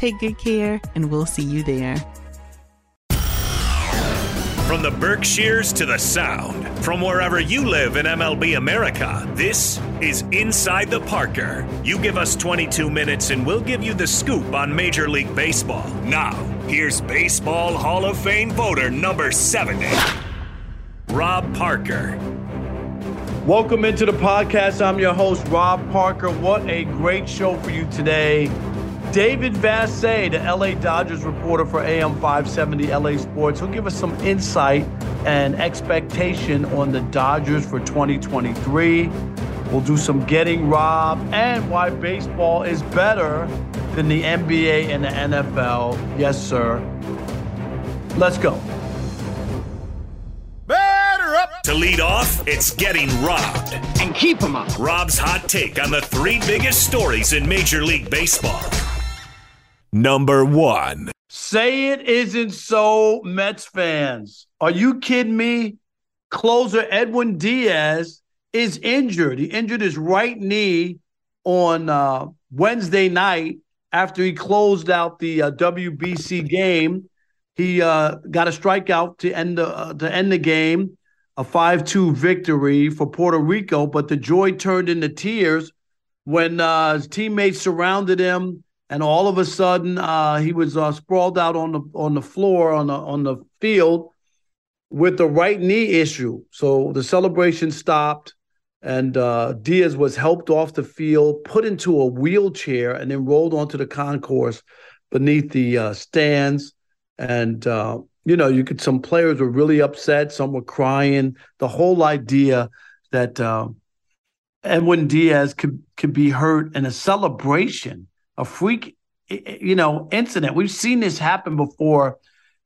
Take good care, and we'll see you there. From the Berkshires to the Sound, from wherever you live in MLB America, this is Inside the Parker. You give us 22 minutes and we'll give you the scoop on Major League Baseball. Now, here's Baseball Hall of Fame voter number 70, Rob Parker. Welcome into the podcast. I'm your host, Rob Parker. What a great show for you today. David Vassegh, the LA Dodgers reporter for AM 570 LA Sports, he'll give us some insight and expectation on the Dodgers for 2023. We'll do some getting Rob and why baseball is better than the NBA and the NFL. Yes, sir. Let's go. Batter up! To lead off, it's getting robbed. And keep them up. Rob's hot take on the three biggest stories in Major League Baseball. Number one. Say it isn't so, Mets fans. Are you kidding me? Closer Edwin Diaz is injured. He injured his right knee on uh, Wednesday night after he closed out the uh, WBC game. He uh, got a strikeout to end the uh, to end the game, a five-two victory for Puerto Rico. But the joy turned into tears when uh, his teammates surrounded him and all of a sudden uh, he was uh, sprawled out on the on the floor on the on the field with the right knee issue. So the celebration stopped, and uh, Diaz was helped off the field, put into a wheelchair, and then rolled onto the concourse beneath the uh, stands. And uh, you know, you could some players were really upset, some were crying. The whole idea that uh, Edwin Diaz could could be hurt in a celebration a freak, you know, incident. We've seen this happen before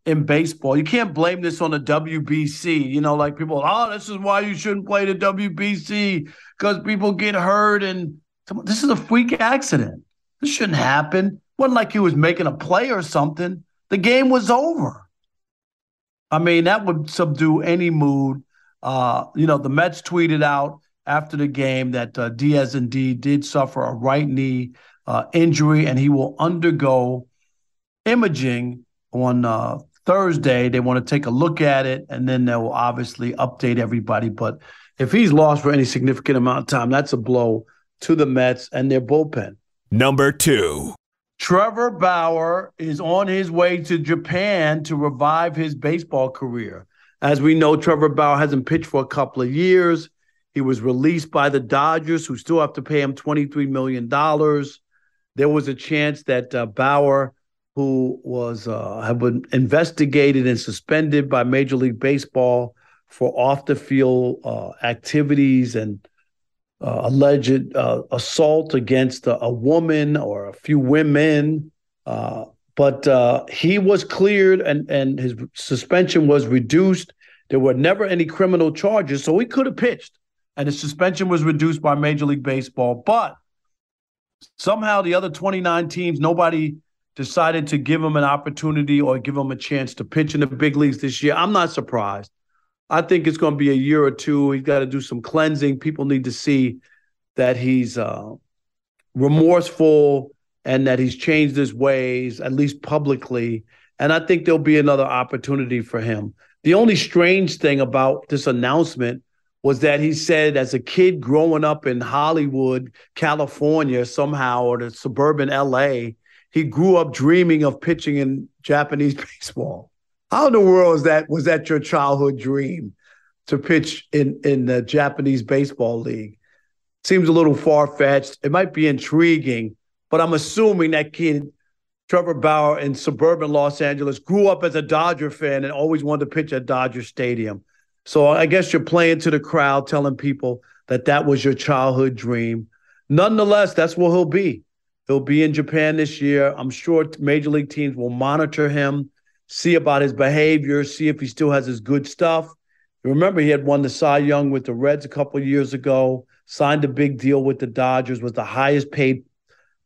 in baseball. You can't blame this on the WBC. You know, like people, oh, this is why you shouldn't play the WBC because people get hurt and this is a freak accident. This shouldn't happen. Wasn't like he was making a play or something. The game was over. I mean, that would subdue any mood. Uh, you know, the Mets tweeted out after the game that uh, Diaz indeed did suffer a right knee uh, injury, and he will undergo imaging on uh, Thursday. They want to take a look at it, and then they'll obviously update everybody. But if he's lost for any significant amount of time, that's a blow to the Mets and their bullpen. Number two. Trevor Bauer is on his way to Japan to revive his baseball career. As we know, Trevor Bauer hasn't pitched for a couple of years. He was released by the Dodgers, who still have to pay him $23 million there was a chance that uh, Bauer, who was uh, have been investigated and suspended by Major League Baseball for off the field uh, activities and uh, alleged uh, assault against a, a, woman or a few women. Uh, but he was cleared and, and his suspension was reduced. There were never any criminal charges, so he could have pitched. And his suspension was reduced by Major League Baseball. But Somehow the other 29 teams, nobody decided to give him an opportunity or give him a chance to pitch in the big leagues this year. I'm not surprised. I think it's going to be a year or two. He's got to do some cleansing. People need to see that he's uh, remorseful and that he's changed his ways, at least publicly, And I think there'll be another opportunity for him. The only strange thing about this announcement was that he said as a kid growing up in Hollywood, California, somehow, or the suburban LA, he grew up dreaming of pitching in Japanese baseball. How in the world is that? Was that your childhood dream to pitch in in the Japanese baseball league? Seems a little far fetched. It might be intriguing, but I'm assuming that kid, Trevor Bauer, in suburban Los Angeles, grew up as a Dodger fan and always wanted to pitch at Dodger Stadium. So I guess you're playing to the crowd, telling people that that was your childhood dream. Nonetheless, that's where he'll be. He'll be in Japan this year. I'm sure major league teams will monitor him, see about his behavior, see if he still has his good stuff. Remember, he had won the Cy Young with the Reds a couple years ago, signed a big deal with the Dodgers, was the highest paid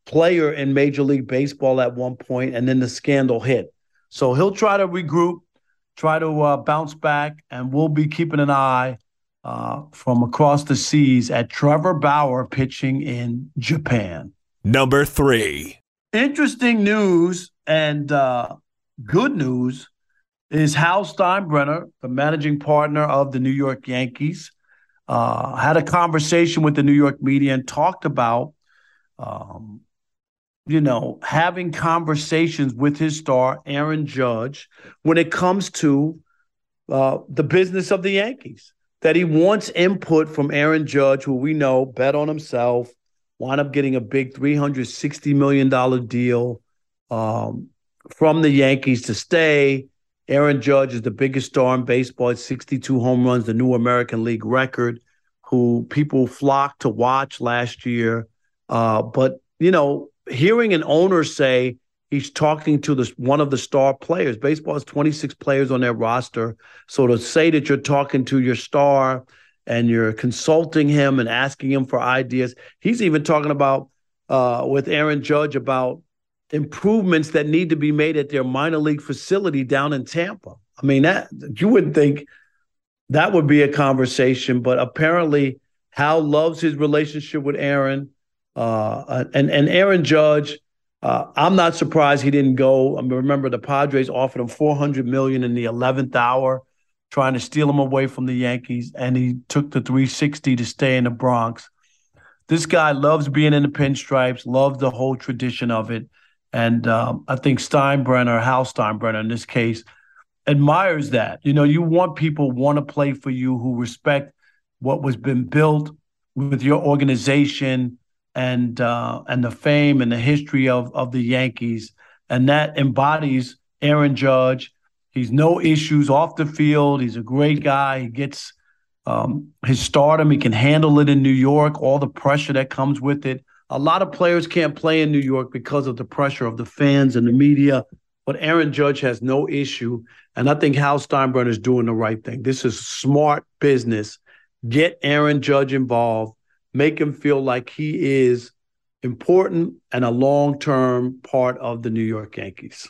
player in Major League Baseball at one point, and then the scandal hit. So he'll try to regroup, try to uh, bounce back, and we'll be keeping an eye uh, from across the seas at Trevor Bauer pitching in Japan. Number three. Interesting news and uh, good news is Hal Steinbrenner, the managing partner of the New York Yankees, uh, had a conversation with the New York media and talked about, um, you know, having conversations with his star, Aaron Judge, when it comes to uh, the business of the Yankees. That he wants input from Aaron Judge, who we know bet on himself, wound up getting a big $360 million deal um, from the Yankees to stay. Aaron Judge is the biggest star in baseball at 62 home runs, the new American League record, who people flocked to watch last year. Uh, but, you know, hearing an owner say he's talking to the, one of the star players, baseball has 26 players on their roster. So to say that you're talking to your star – and you're consulting him and asking him for ideas. He's even talking about uh, with Aaron Judge about improvements that need to be made at their minor league facility down in Tampa. I mean, that you wouldn't think that would be a conversation, but apparently Hal loves his relationship with Aaron. Uh, and and Aaron Judge, uh, I'm not surprised he didn't go. I mean, remember the Padres offered him 400 million in the 11th hour trying to steal him away from the Yankees, and he took the 360 to stay in the Bronx. This guy loves being in the pinstripes, loves the whole tradition of it. And um, I think Steinbrenner, Hal Steinbrenner in this case, admires that. You know, you want people want to play for you who respect what was been built with your organization and uh, and the fame and the history of of the Yankees, and that embodies Aaron Judge He's no issues off the field. He's a great guy. He gets um, his stardom. He can handle it in New York, all the pressure that comes with it. A lot of players can't play in New York because of the pressure of the fans and the media. But Aaron Judge has no issue. And I think Hal Steinbrenner is doing the right thing. This is smart business. Get Aaron Judge involved, make him feel like he is important and a long term part of the New York Yankees.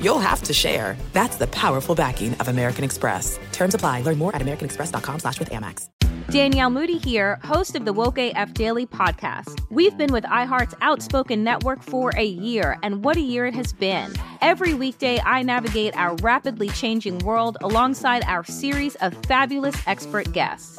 you'll have to share. That's the powerful backing of American Express. Terms apply. Learn more at americanexpress.com slash with Amex. Danielle Moody here, host of the Woke AF Daily podcast. We've been with iHeart's Outspoken Network for a year, and what a year it has been. Every weekday, I navigate our rapidly changing world alongside our series of fabulous expert guests.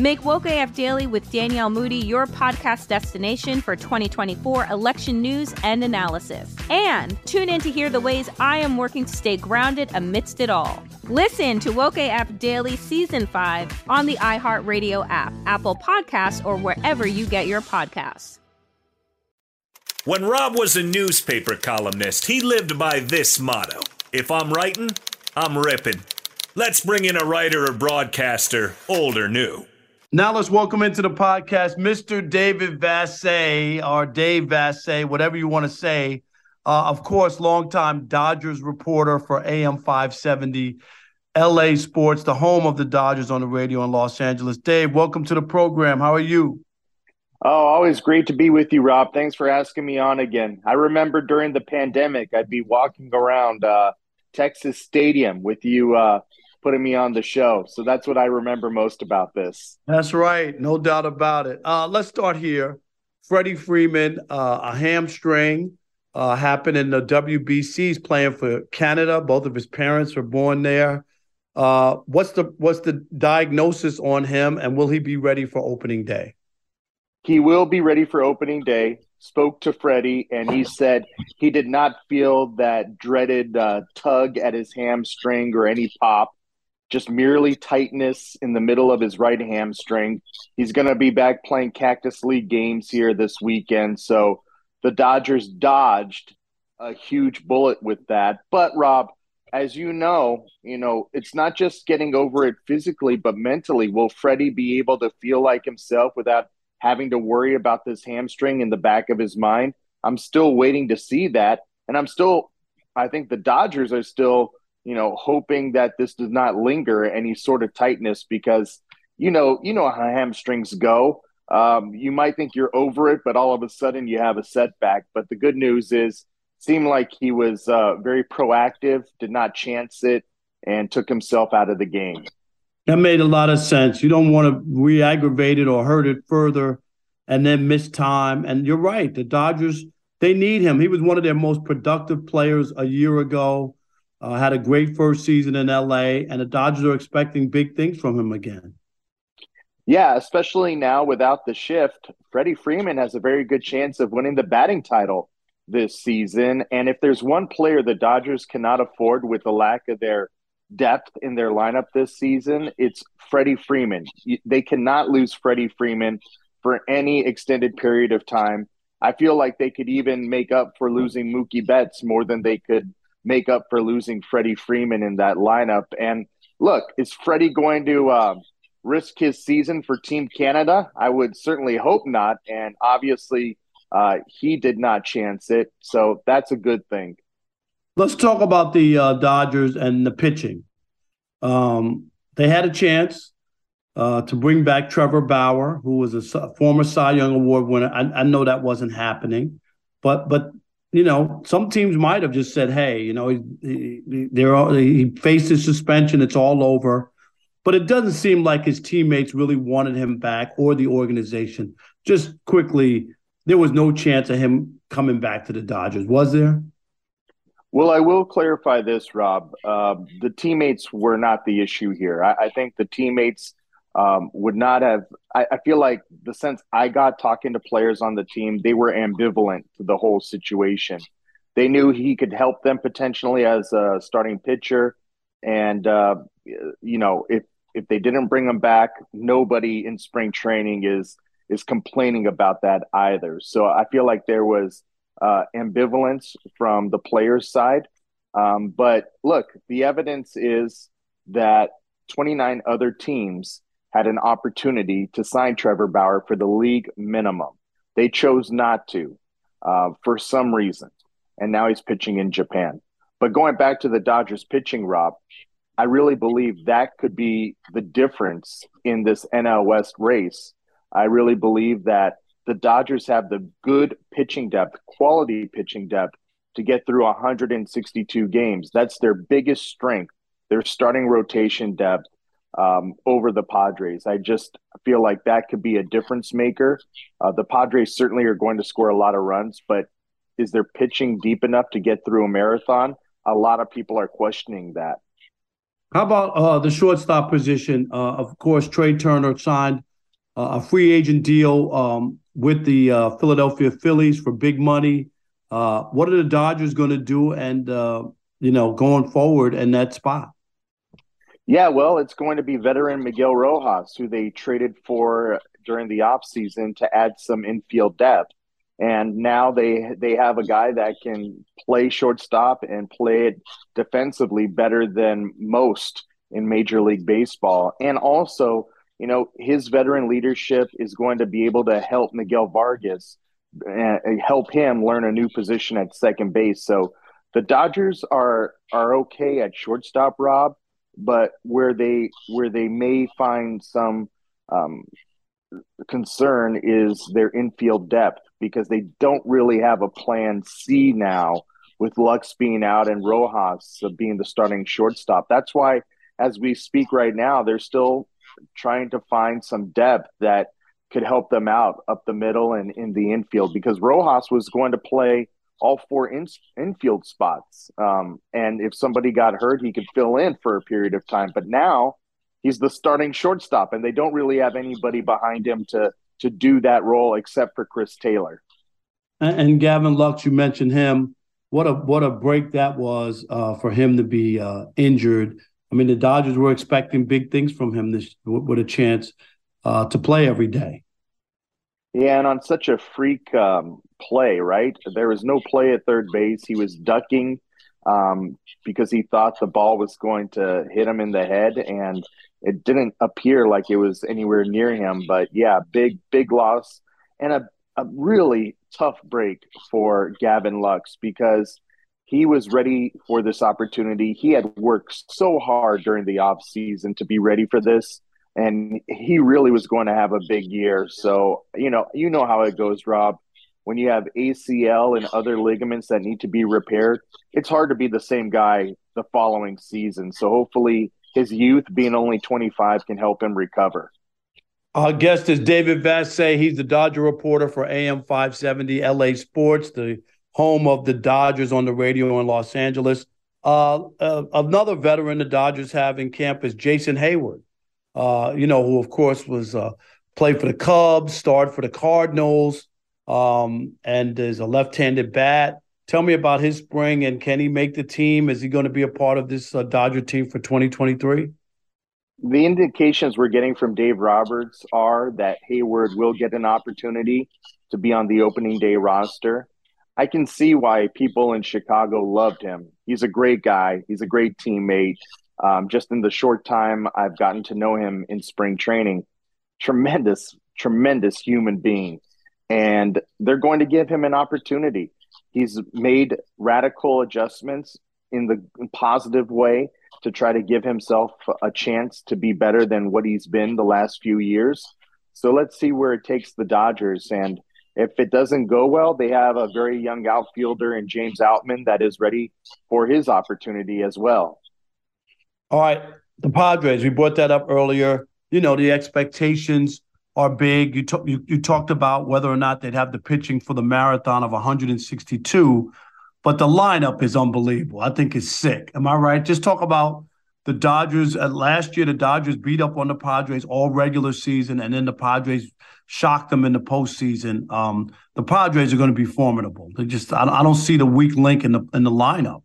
Make Woke AF Daily with Danielle Moody your podcast destination for 2024 election news and analysis. And tune in to hear the ways I am working to stay grounded amidst it all. Listen to Woke AF Daily Season 5 on the iHeartRadio app, Apple Podcasts, or wherever you get your podcasts. When Rob was a newspaper columnist, he lived by this motto If I'm writing, I'm ripping. Let's bring in a writer or broadcaster, old or new. Now let's welcome into the podcast Mr. David Vassegh, or Dave Vassegh, whatever you want to say. Uh, of course, longtime Dodgers reporter for AM 570, LA Sports, the home of the Dodgers on the radio in Los Angeles. Dave, welcome to the program. How are you? Oh, always great to be with you, Rob. Thanks for asking me on again. I remember during the pandemic, I'd be walking around uh, Texas Stadium with you uh, putting me on the show. So that's what I remember most about this. That's right. No doubt about it. Uh, let's start here. Freddie Freeman, uh, a hamstring uh, happened in the WBC. He's playing for Canada. Both of his parents were born there. Uh, what's the what's the diagnosis on him, and will he be ready for opening day? He will be ready for opening day. Spoke to Freddie, and he said he did not feel that dreaded uh, tug at his hamstring or any pop just merely tightness in the middle of his right hamstring. He's going to be back playing Cactus League games here this weekend. So the Dodgers dodged a huge bullet with that. But Rob, as you know, you know, it's not just getting over it physically, but mentally. Will Freddie be able to feel like himself without having to worry about this hamstring in the back of his mind? I'm still waiting to see that. And I'm still, I think the Dodgers are still you know, hoping that this does not linger any sort of tightness because you know, you know how hamstrings go. Um, you might think you're over it, but all of a sudden you have a setback. But the good news is, seemed like he was uh, very proactive, did not chance it, and took himself out of the game. That made a lot of sense. You don't want to re-aggravate it or hurt it further, and then miss time. And you're right. The Dodgers they need him. He was one of their most productive players a year ago. Uh, had a great first season in LA, and the Dodgers are expecting big things from him again. Yeah, especially now without the shift, Freddie Freeman has a very good chance of winning the batting title this season. And if there's one player the Dodgers cannot afford with the lack of their depth in their lineup this season, it's Freddie Freeman. They cannot lose Freddie Freeman for any extended period of time. I feel like they could even make up for losing Mookie Betts more than they could make up for losing Freddie Freeman in that lineup. And look, is Freddie going to uh, risk his season for Team Canada? I would certainly hope not. And obviously, uh, he did not chance it. So that's a good thing. Let's talk about the uh, Dodgers and the pitching. Um, they had a chance uh, to bring back Trevor Bauer, who was a former Cy Young Award winner. I, I know that wasn't happening, but but you know, some teams might have just said, "Hey, you know, he, he, they're he faced his suspension; it's all over." But it doesn't seem like his teammates really wanted him back or the organization. Just quickly, there was no chance of him coming back to the Dodgers, was there? Well, I will clarify this, Rob. Uh, the teammates were not the issue here. I, I think the teammates um, would not have. I, I, feel like the sense I got talking to players on the team, they were ambivalent to the whole situation. They knew he could help them potentially as a starting pitcher, and uh, you know if if they didn't bring him back, nobody in spring training is is complaining about that either. So I feel like there was uh, ambivalence from the players' side. Um, but look, the evidence is that 29 other teams had an opportunity to sign Trevor Bauer for the league minimum. They chose not to uh, for some reason. And now he's pitching in Japan. But going back to the Dodgers pitching, Rob, I really believe that could be the difference in this NL West race. I really believe that the Dodgers have the good pitching depth, quality pitching depth to get through 162 games. That's their biggest strength, their starting rotation depth um, over the Padres. I just feel like that could be a difference maker. Uh, the Padres certainly are going to score a lot of runs, but is their pitching deep enough to get through a marathon? A lot of people are questioning that. How about uh, the shortstop position? Uh, of course, Trea Turner signed uh, a free agent deal um, with the uh, Philadelphia Phillies for big money. Uh, what are the Dodgers going to do, and uh, you know, going forward in that spot? Yeah, well, it's going to be veteran Miguel Rojas, who they traded for during the offseason to add some infield depth. And now they they have a guy that can play shortstop and play it defensively better than most in Major League Baseball. And also, you know, his veteran leadership is going to be able to help Miguel Vargas and help him learn a new position at second base. So the Dodgers are are okay at shortstop, Rob but where they where they may find some um, concern is their infield depth because they don't really have a plan C now with Lux being out and Rojas being the starting shortstop. That's why, as we speak right now, they're still trying to find some depth that could help them out up the middle and in the infield because Rojas was going to play all four in, infield spots. Um, and if somebody got hurt, he could fill in for a period of time. But now he's the starting shortstop, and they don't really have anybody behind him to to do that role except for Chris Taylor. And, and Gavin Lux, you mentioned him. What a what a break that was uh, for him to be uh, injured. I mean, the Dodgers were expecting big things from him this with a chance uh, to play every day. Yeah, and on such a freak um, play, right? There was no play at third base. He was ducking um, because he thought the ball was going to hit him in the head, and it didn't appear like it was anywhere near him. But yeah, big, big loss and a, a really tough break for Gavin Lux because he was ready for this opportunity. He had worked so hard during the off season to be ready for this and he really was going to have a big year. So, you know, you know how it goes, Rob. When you have ACL and other ligaments that need to be repaired, it's hard to be the same guy the following season. So, hopefully, his youth, being only 25, can help him recover. Our guest is David Vassegh. He's the Dodger reporter for AM 570 LA Sports, the home of the Dodgers on the radio in Los Angeles. Uh, uh, another veteran the Dodgers have in camp is Jason Heyward uh, you know, who of course was uh, played for the Cubs, starred for the Cardinals, um, and is a left-handed bat. Tell me about his spring and can he make the team? Is he going to be a part of this uh, Dodger team for 2023? The indications we're getting from Dave Roberts are that Heyward will get an opportunity to be on the opening day roster. I can see why people in Chicago loved him. He's a great guy. He's a great teammate. Um, just in the short time I've gotten to know him in spring training, tremendous, tremendous human being. And they're going to give him an opportunity. He's made radical adjustments in the positive way to try to give himself a chance to be better than what he's been the last few years. So let's see where it takes the Dodgers. And if it doesn't go well, they have a very young outfielder in James Outman that is ready for his opportunity as well. All right, the Padres. We brought that up earlier. You know, the expectations are big. You, t- you, you talked about whether or not they'd have the pitching for the marathon of 162, but the lineup is unbelievable. I think it's sick. Am I right? Just talk about the Dodgers. Uh, last year, the Dodgers beat up on the Padres all regular season, and then the Padres shocked them in the postseason. Um, the Padres are going to be formidable. They just I, I don't see the weak link in the in the lineup.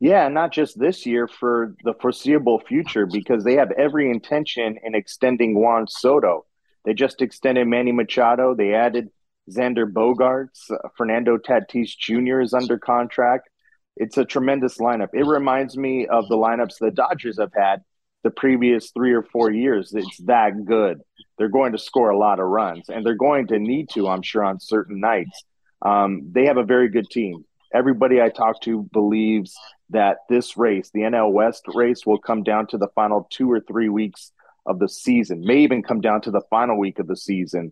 Yeah, not just this year, for the foreseeable future, because they have every intention in extending Juan Soto. They just extended Manny Machado. They added Xander Bogaerts. Uh, Fernando Tatis Jr. is under contract. It's a tremendous lineup. It reminds me of the lineups the Dodgers have had the previous three or four years. It's that good. They're going to score a lot of runs, and they're going to need to, I'm sure, on certain nights. Um, they have a very good team. Everybody I talk to believes that this race, the NL West race, will come down to the final two or three weeks of the season, may even come down to the final week of the season.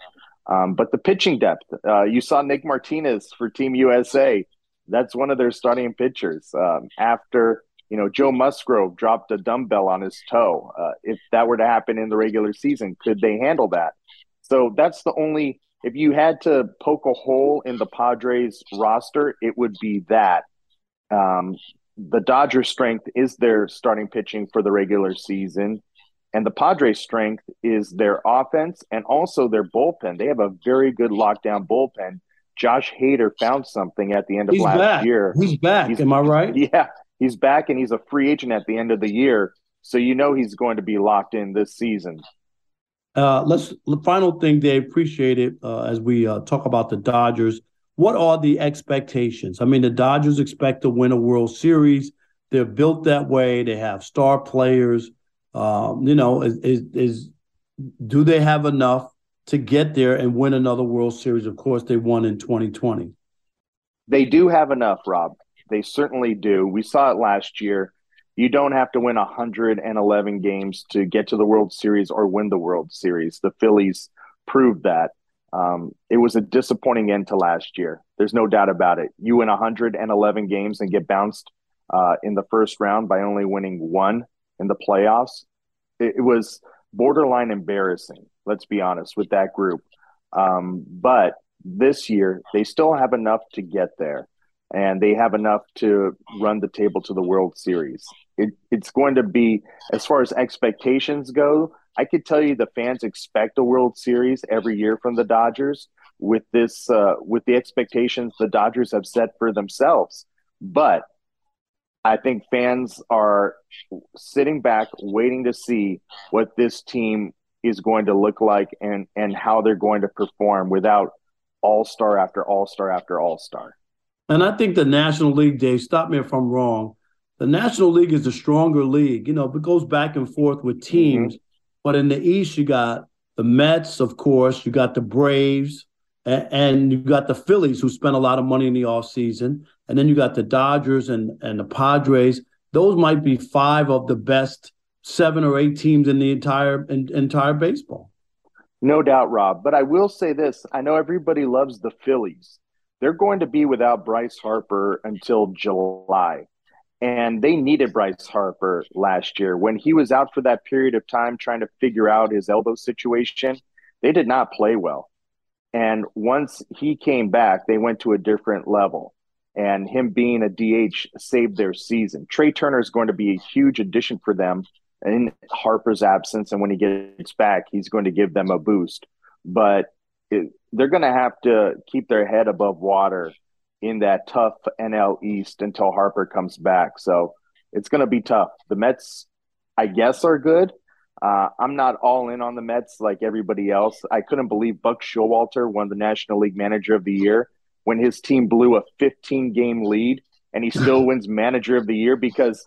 Um, but the pitching depth, uh, you saw Nick Martinez for Team USA. That's one of their starting pitchers. Um, after you know, Joe Musgrove dropped a dumbbell on his toe. Uh, if that were to happen in the regular season, could they handle that? So that's the only. If you had to poke a hole in the Padres roster, it would be that. Um, the Dodgers' strength is their starting pitching for the regular season, and the Padres' strength is their offense and also their bullpen. They have a very good lockdown bullpen. Josh Hader found something at the end of He's last back. year. He's back. He's- Am I right? Yeah, he's back and he's a free agent at the end of the year. So you know he's going to be locked in this season. Uh, let's the final thing, they appreciated uh, as we uh, talk about the Dodgers. What are the expectations? I mean, the Dodgers expect to win a World Series. They're built that way. They have star players. Um, you know, is, is is do they have enough to get there and win another World Series? Of course, they won in 2020. They do have enough, Rob. They certainly do. We saw it last year. You don't have to win 111 games to get to the World Series or win the World Series. The Phillies proved that. Um, it was a disappointing end to last year. There's no doubt about it. You win 111 games and get bounced uh, in the first round by only winning one in the playoffs. It, it was borderline embarrassing, let's be honest, with that group. Um, but this year, they still have enough to get there, and they have enough to run the table to the World Series. It, it's going to be, as far as expectations go, I could tell you the fans expect a World Series every year from the Dodgers with this, uh, with the expectations the Dodgers have set for themselves. But I think fans are sitting back, waiting to see what this team is going to look like and and how they're going to perform without all star after all star after all star. And I think the National League, Dave, stop me if I'm wrong. The National League is a stronger league. You know, it goes back and forth with mm-hmm. teams. But in the East, you got the Mets, of course, you got the Braves, and, and you got the Phillies, who spent a lot of money in the offseason. And then you got the Dodgers and, and the Padres. Those might be five of the best seven or eight teams in the entire in, entire baseball. No doubt, Rob. But I will say this I know everybody loves the Phillies. They're going to be without Bryce Harper until July. And they needed Bryce Harper last year. When he was out for that period of time trying to figure out his elbow situation, they did not play well. And once he came back, they went to a different level. And him being a DH saved their season. Trea Turner is going to be a huge addition for them in Harper's absence. And when he gets back, he's going to give them a boost. But it, they're going to have to keep their head above water in that tough NL East until Harper comes back. So it's going to be tough. The Mets, I guess, are good. Uh, I'm not all in on the Mets like everybody else. I couldn't believe Buck Showalter won the National League Manager of the Year when his team blew a 15 game lead and he still wins Manager of the Year because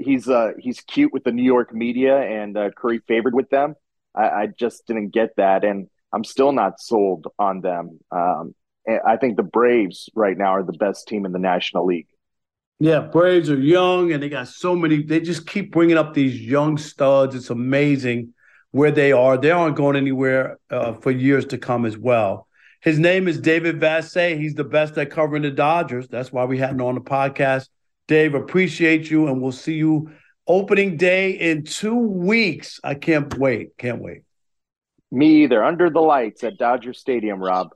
he's uh, he's cute with the New York media and uh, Curry favored with them. I, I just didn't get that, and I'm still not sold on them. Um, I think the Braves right now are the best team in the National League. Yeah, Braves are young and they got so many. They just keep bringing up these young studs. It's amazing where they are. They aren't going anywhere uh, for years to come as well. His name is David Vassegh. He's the best at covering the Dodgers. That's why we had him on the podcast. Dave, appreciate you, and we'll see you opening day in two weeks. I can't wait. Can't wait. Me either. Under the lights at Dodger Stadium, Rob.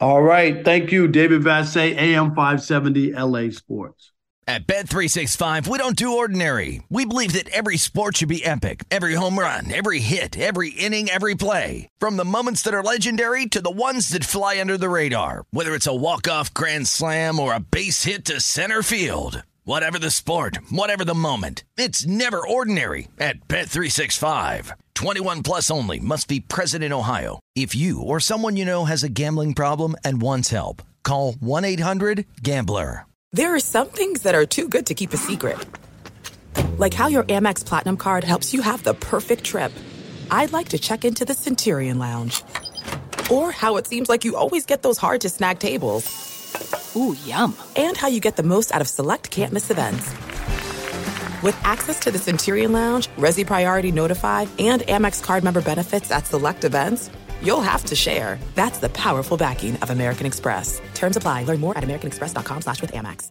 All right. Thank you, David Vassegh, AM 570 LA Sports. At Bet365, we don't do ordinary. We believe that every sport should be epic. Every home run, every hit, every inning, every play. From the moments that are legendary to the ones that fly under the radar. Whether it's a walk-off grand slam or a base hit to center field. Whatever the sport, whatever the moment. It's never ordinary at Bet365. 21 plus only must be present in Ohio. If you or someone you know has a gambling problem and wants help, call 1-800-GAMBLER. There are some things that are too good to keep a secret. Like how your Amex Platinum card helps you have the perfect trip. I'd like to check into the Centurion Lounge. Or how it seems like you always get those hard to snag tables. Ooh, yum. And how you get the most out of select can't miss events. With access to the Centurion Lounge, Resy Priority Notified, and Amex card member benefits at select events, you'll have to share. That's the powerful backing of American Express. Terms apply. Learn more at americanexpress.com slash with Amex.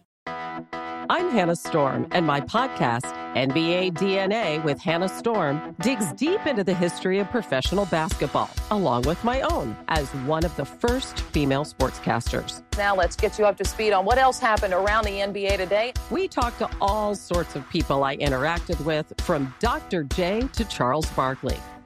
I'm Hannah Storm, and my podcast, NBA DNA with Hannah Storm, digs deep into the history of professional basketball, along with my own as one of the first female sportscasters. Now let's get you up to speed on what else happened around the NBA today. We talked to all sorts of people I interacted with, from Dr. J to Charles Barkley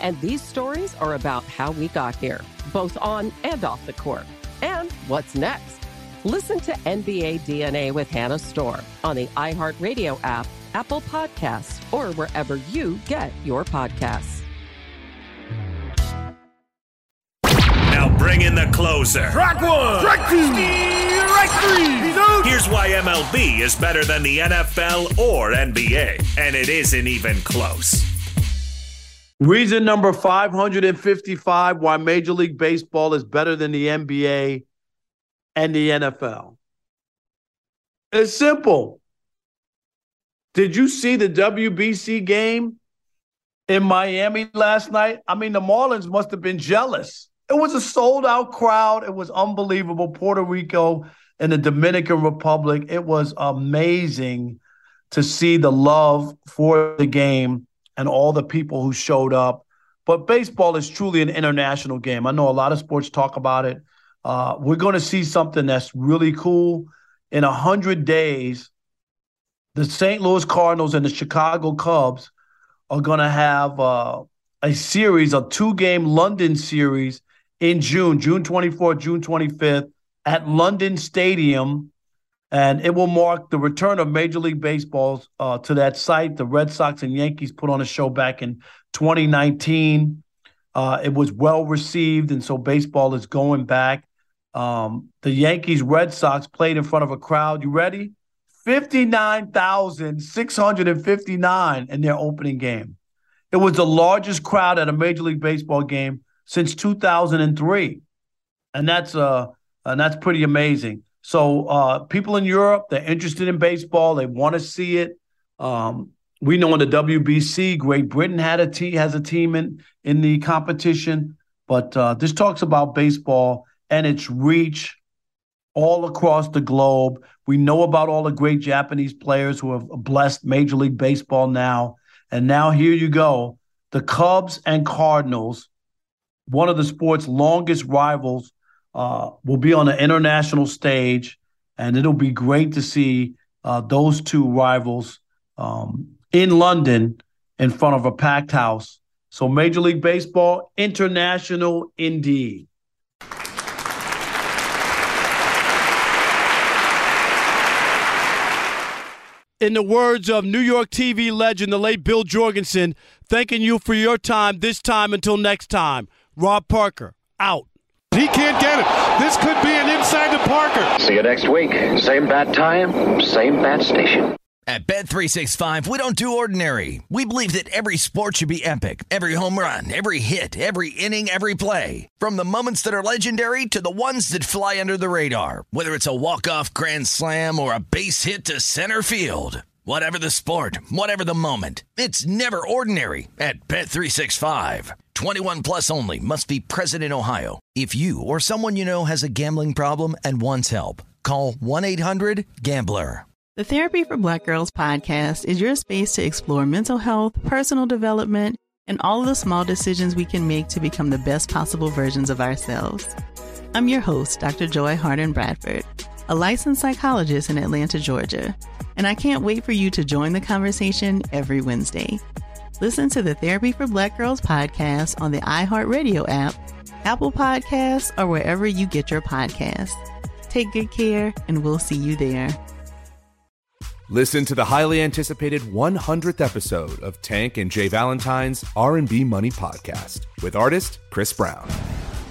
And these stories are about how we got here, both on and off the court. And what's next? Listen to NBA DNA with Hannah Storm on the iHeartRadio app, Apple Podcasts, or wherever you get your podcasts. Now bring in the closer. Strike one. Strike two. Strike three. He's out. Here's why MLB is better than the NFL or NBA, and it isn't even close. Reason number 555 why Major League Baseball is better than the NBA and the NFL. It's simple. Did you see the WBC game in Miami last night? I mean, the Marlins must have been jealous. It was a sold out crowd. It was unbelievable. Puerto Rico and the Dominican Republic. It was amazing to see the love for the game and all the people who showed up. But baseball is truly an international game. I know a lot of sports talk about it. Uh, we're going to see something that's really cool. In 100 days, the St. Louis Cardinals and the Chicago Cubs are going to have uh, a series, a two game London series in June, June 24th, June 25th at London Stadium and it will mark the return of Major League Baseball uh, to that site. The Red Sox and Yankees put on a show back in 2019. Uh, it was well received, and so baseball is going back. Um, the Yankees Red Sox played in front of a crowd. You ready? 59,659 in their opening game. It was the largest crowd at a Major League Baseball game since 2003. And that's uh and that's pretty amazing. So uh, people in Europe, they're interested in baseball. They want to see it. Um, we know in the WBC, Great Britain had a team has a team in in the competition. But uh, this talks about baseball and its reach all across the globe. We know about all the great Japanese players who have blessed Major League Baseball now. And now here you go. The Cubs and Cardinals, one of the sport's longest rivals, uh, will be on the international stage, and it'll be great to see uh, those two rivals um, in London in front of a packed house. So, Major League Baseball, international indeed. In the words of New York TV legend, the late Bill Jorgensen, thanking you for your time this time until next time. Rob Parker, out. He can't get it. This could be an inside to Parker. See you next week. Same bat time, same bat station. At Bet365, we don't do ordinary. We believe that every sport should be epic. Every home run, every hit, every inning, every play. From the moments that are legendary to the ones that fly under the radar. Whether it's a walk-off grand slam or a base hit to center field. Whatever the sport, whatever the moment. It's never ordinary at Bet365. 21 plus only must be present in Ohio. If you or someone you know has a gambling problem and wants help, call 1-800-GAMBLER. The Therapy for Black Girls podcast is your space to explore mental health, personal development, and all of the small decisions we can make to become the best possible versions of ourselves. I'm your host, Dr. Joy Harden Bradford, a licensed psychologist in Atlanta, Georgia, and I can't wait for you to join the conversation every Wednesday. Listen to the Therapy for Black Girls podcast on the iHeartRadio app, Apple Podcasts, or wherever you get your podcasts. Take good care, and we'll see you there. Listen to the highly anticipated 100th episode of Tank and Jay Valentine's R&B Money podcast with artist Chris Brown.